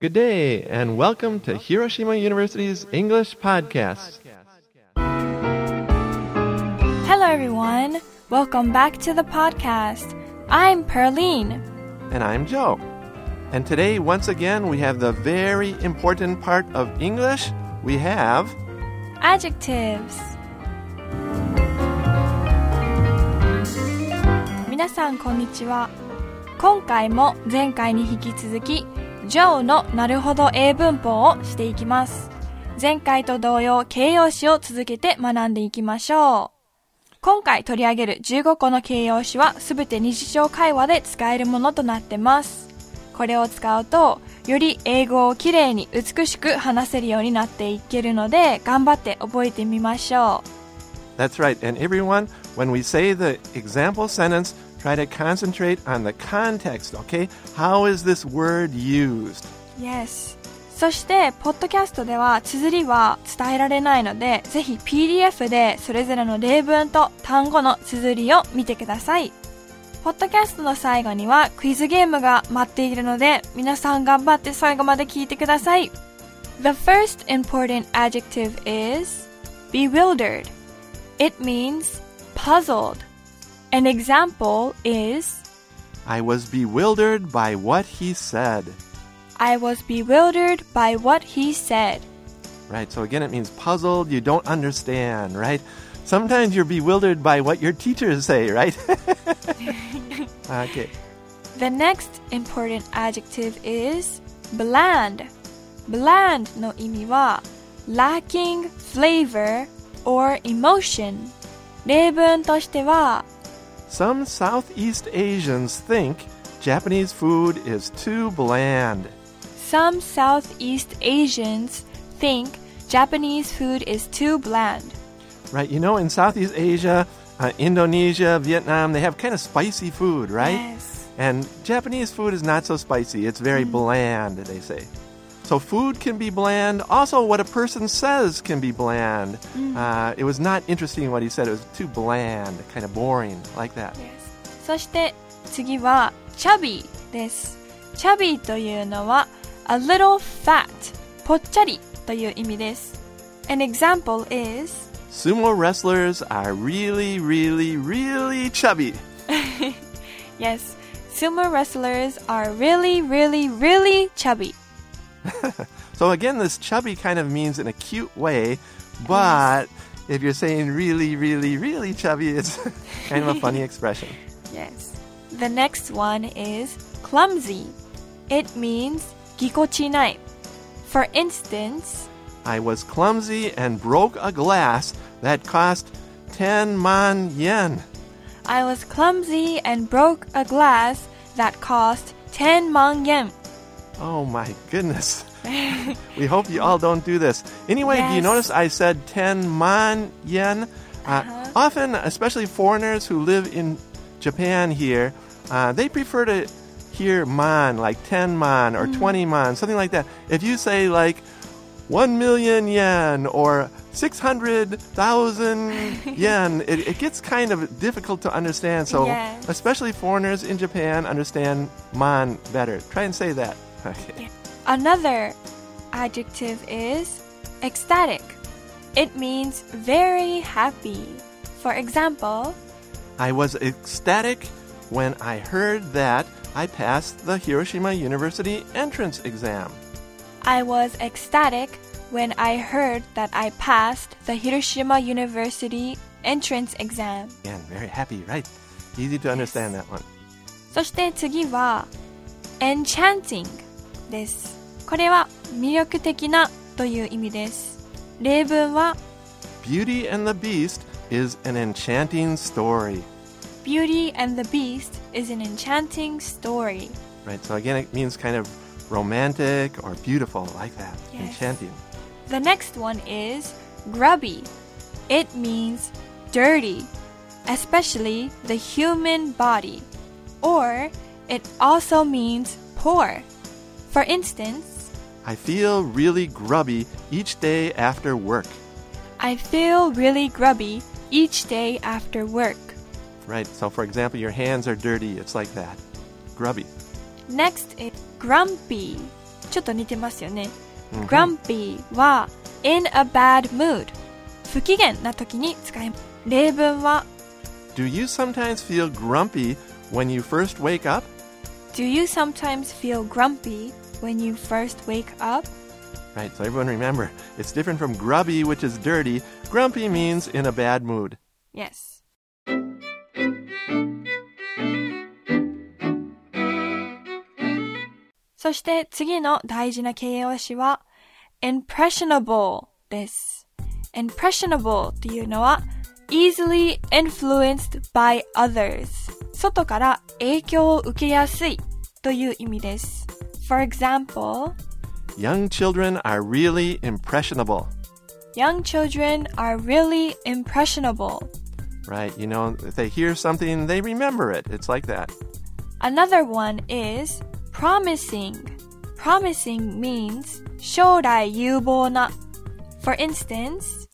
Good day, and welcome to Hiroshima University's English Podcast. Hello, everyone. Welcome back to the podcast. I'm Perline. And I'm Joe. And today, once again, we have the very important part of English. We have Adjectives. 皆さん、こんにちは。今回も前回に引き続き、 ジョーのなるほど英文法をしていきます。前回と同様、形容詞を続けて学んでいきましょう。今回取り上げる15個の形容詞はすべて日常会話で使えるものとなってます。これを使うと、より英語をきれいに美しく話せるようになっていけるので、頑張って覚えてみましょう That's right. And everyone, when we say the example sentence, try to concentrate on the context, okay? How is this word used? Yes. そして、ポッドキャストでは綴りは伝えられないので、ぜひ PDF でそれぞれの例文と単語の綴りを見てください。ポッドキャストの最後にはクイズゲームが待っているので、皆さん頑張って最後まで聞いてください。The first important adjective is bewildered. It means puzzled. An example is I was bewildered by what he said. I was bewildered by what he said. Right, so again, it means puzzled, you don't understand, right? Sometimes you're bewildered by what your teachers say, right? okay. The next important adjective is bland. Bland の意味は lacking flavor or emotion. 例文としては some Southeast Asians think Japanese food is too bland. Some Southeast Asians think Japanese food is too bland. Right, you know, in Southeast Asia, uh, Indonesia, Vietnam, they have kind of spicy food, right? Yes. And Japanese food is not so spicy. It's very bland, they say. So food can be bland. Also, what a person says can be bland. Uh, it was not interesting what he said. It was too bland, kind of boring, like that. Yes. そして次は chubby です。chubby というのは a little fat ぽっちゃりという意味です。An example is Sumo wrestlers are really, really, really chubby. Yes, sumo wrestlers are really, really, really chubby. so again, this chubby kind of means in a cute way, but if you're saying really, really, really chubby, it's kind of a funny expression. Yes. The next one is clumsy. It means gikochinai. For instance, I was clumsy and broke a glass that cost 10 man yen. I was clumsy and broke a glass that cost 10 man yen. Oh my goodness. we hope you all don't do this. Anyway, do you notice I said 10 man yen? Uh, Uh-huh. Often, especially foreigners who live in Japan here, uh, they prefer to hear man, like 10 man or 20 man, something like that. If you say like 1 million yen or 600,000 yen, it, it gets kind of difficult to understand. So, Yes. especially foreigners in Japan understand man better. Try and say that Okay. Another adjective is ecstatic. It means very happy. For example, I was ecstatic when I heard that I passed the Hiroshima University entrance exam. I was ecstatic when I heard that I passed the Hiroshima University entrance exam. And very happy, right? Easy to understand that one. そして次は enchanting です。これは魅力的なという意味です。例文は Beauty and the Beast is an enchanting story. Beauty and the Beast is an enchanting story. Right? So again, it means kind of romantic or beautiful, like that. Yes. Enchanting. The next one is grubby. It means dirty, especially the human body. Or it also means poor. For instance, I feel really grubby each day after work. I feel really grubby each day after work. Right? So, for example, your hands are dirty. It's like that. Grubby. Next is grumpy. ちょっと似てますよね。 Mhm. grumpy は in a bad mood 不機嫌な時に使います。例文は Do you sometimes feel grumpy when you first wake up? Do you sometimes feel grumpy when you first wake up? Right, so everyone remember, it's different from grubby, which is dirty. Grumpy means in a bad mood. Yes. そして次の大事な形容詞は impressionable です。impressionable っていうのは easily influenced by others 外から影響を受けやすいという意味です。 For example, Young children are really impressionable. young children are really impressionable. Right, you know, if they hear something, they remember it. It's like that. Another one is promising. Promising means 将来有望な。For instance,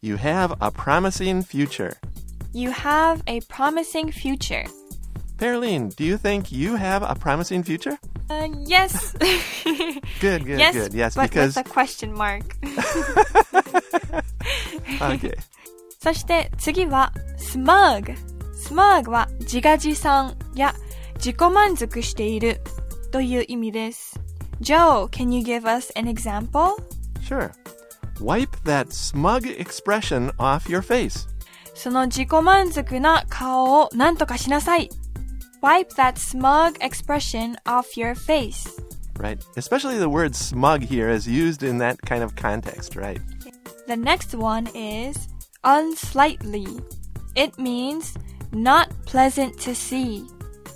You have a promising future. you have a promising future. Pearline, do you think you have a promising future? Uh, yes. Good, good, yes. good. Yes, but because with a question mark. okay. そして次は smug。smug は自画自賛や自己満足しているという意味です。Joe, can you give us an example? Sure. Wipe that smug expression off your face. その自己満足な顔を何とかしなさい。Wipe that smug expression off your face. Right? Especially the word smug here is used in that kind of context, right? The next one is unsightly. It means not pleasant to see.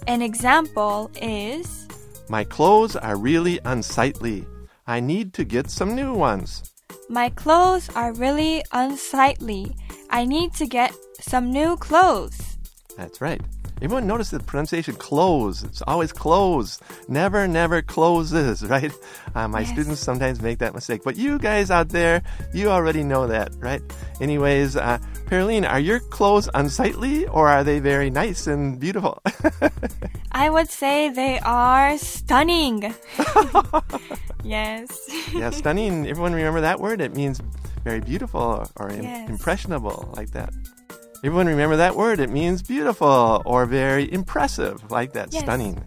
An example is My clothes are really unsightly. I need to get some new ones. My clothes are really unsightly. I need to get some new clothes. That's right. Everyone notice the pronunciation close. It's always close. Never, never closes, right? Uh, my Yes. students sometimes make that mistake. But you guys out there, you already know that, right? Anyways, uh, Pearline, are your clothes unsightly or are they very nice and beautiful? I would say they are stunning. yes. yeah, stunning. Everyone remember that word? It means very beautiful or im- Yes. impressionable, like that. Everyone remember that word? It means beautiful or very impressive, like that. Yes. Stunning.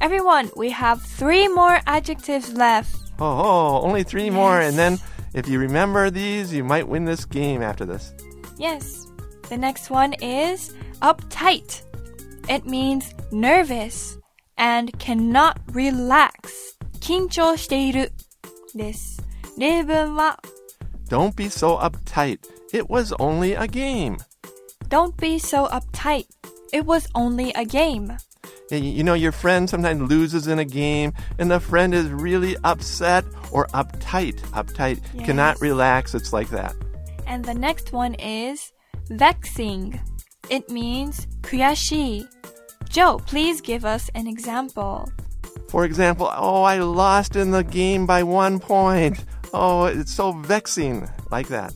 Everyone, we have three more adjectives left. Oh, oh, only three more. Yes. And then if you remember these, you might win this game after this. Yes. The next one is uptight. It means nervous and cannot relax. 緊張しているです。例文は Don't be so uptight. It was only a game. Don't be so uptight. It was only a game. You know, your friend sometimes loses in a game, and the friend is really upset or uptight. Uptight yes. cannot relax. It's like that. And the next one is vexing. It means kuyashi. Joe, please give us an example. For example, oh, I lost in the game by one point. Oh, it's so vexing. Like that.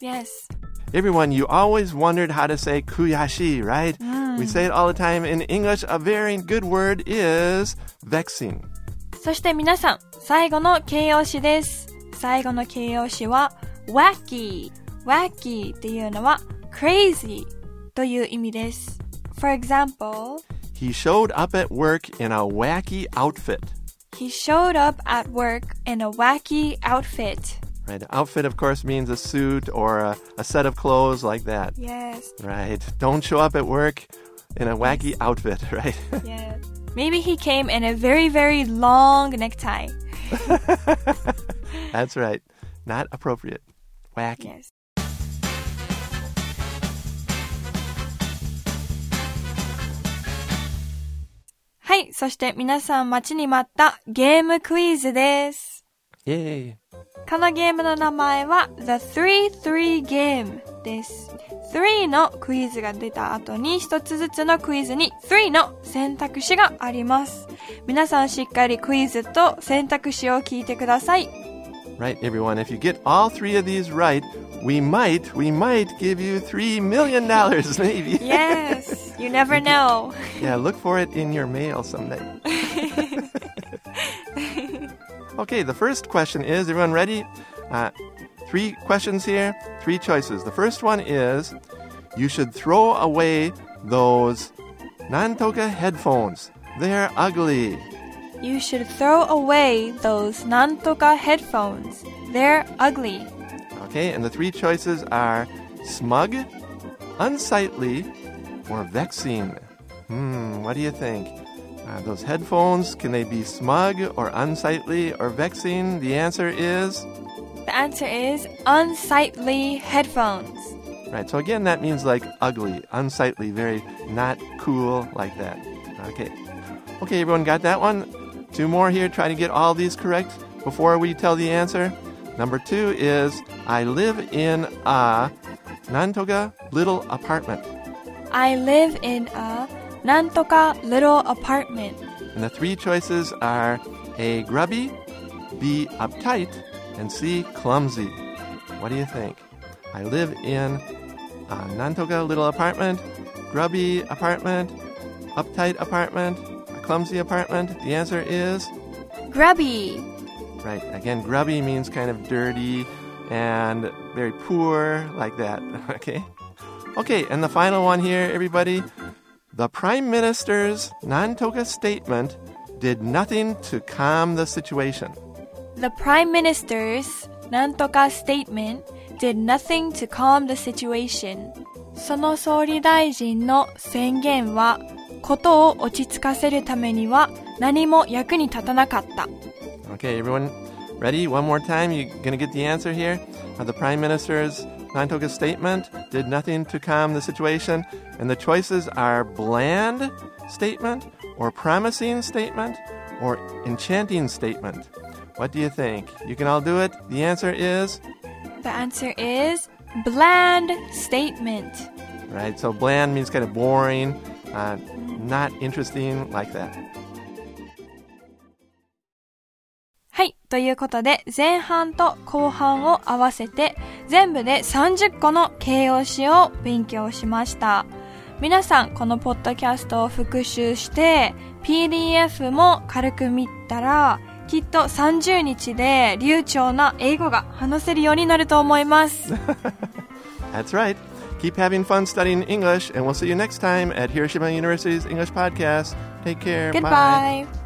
Yes. Everyone, you always wondered how to say kuyashi, right? We say it all the time. In English, a very good word is vexing. そして皆さん、最後の形容詞です。最後の形容詞は wacky。wacky っていうのは crazy という意味です。For example, He showed up at work in a wacky outfit. he showed up at work in a wacky outfit. Right? Outfit, of course, means a suit or a, a set of clothes like that. Yes, Right? Don't show up at work in a wacky outfit, right? yes. Maybe he came in a very, very long necktie. That's right. Not appropriate. Wacky. Yes. はい。そして皆さん待ちに待ったゲームクイズです。 Yay. このゲームの名前は The 3-3 Game です。3のクイズが出た後に一つずつのクイズに3の選択肢があります。皆さんしっかりクイズと選択肢を聞いてください。Right, everyone. If you get all three of these right, we might, we might give you three million dollars, maybe. Yes, you never know. Yeah, look for it in your mail someday. Okay, the first question is everyone ready? Uh, three questions here, three choices. The first one is you should throw away those Nantoka headphones. They're ugly. You should throw away those Nantoka headphones. They're ugly. Okay, and the three choices are smug, unsightly, or vexing. Hmm, what do you think? Uh, those headphones, can they be smug or unsightly or vexing? The answer is The answer is unsightly headphones. right. So again, that means like ugly, unsightly, very not cool, like that. Okay. Okay, everyone got that one? Two more here. Try to get all these correct before we tell the answer. Number two is I live in a Nantoga little apartment. I live in a Nantoka little apartment. And the three choices are A. Grubby, B. Uptight, and C. Clumsy. What do you think? I live in uh, a Nantoga little apartment, grubby apartment, uptight apartment, a clumsy apartment. The answer is Grubby. right. Again, grubby means kind of dirty and very poor, like that. Okay. Okay, and the final one here, everybody. The Prime Minister's Nantoka statement did nothing to calm the situation. The Prime Minister's Nantoka statement did nothing to calm the situation. その総理大臣の宣言は、ことを落ち着かせるためには何も役に立たなかった。 Okay, everyone ready? One more time. You gonna get the answer here? Uh, the Prime Minister's Nantoka statement did nothing to calm the situation, And the choices are bland statement, or promising statement, or enchanting statement. What do you think? You can all do it. The answer is The answer is bland statement. right. So bland means kind of boring, uh, not interesting, like that. はい。ということで、前半と後半を合わせて、全部で30個の形容詞を勉強しました。皆さん、このポッドキャストを復習して、PDF も軽く見たら、きっと30日で流暢な英語が話せるようになると思います。That's right. Keep having fun studying English, and we'll see you next time at Hiroshima University's English Podcast. Take care. Bye. Goodbye!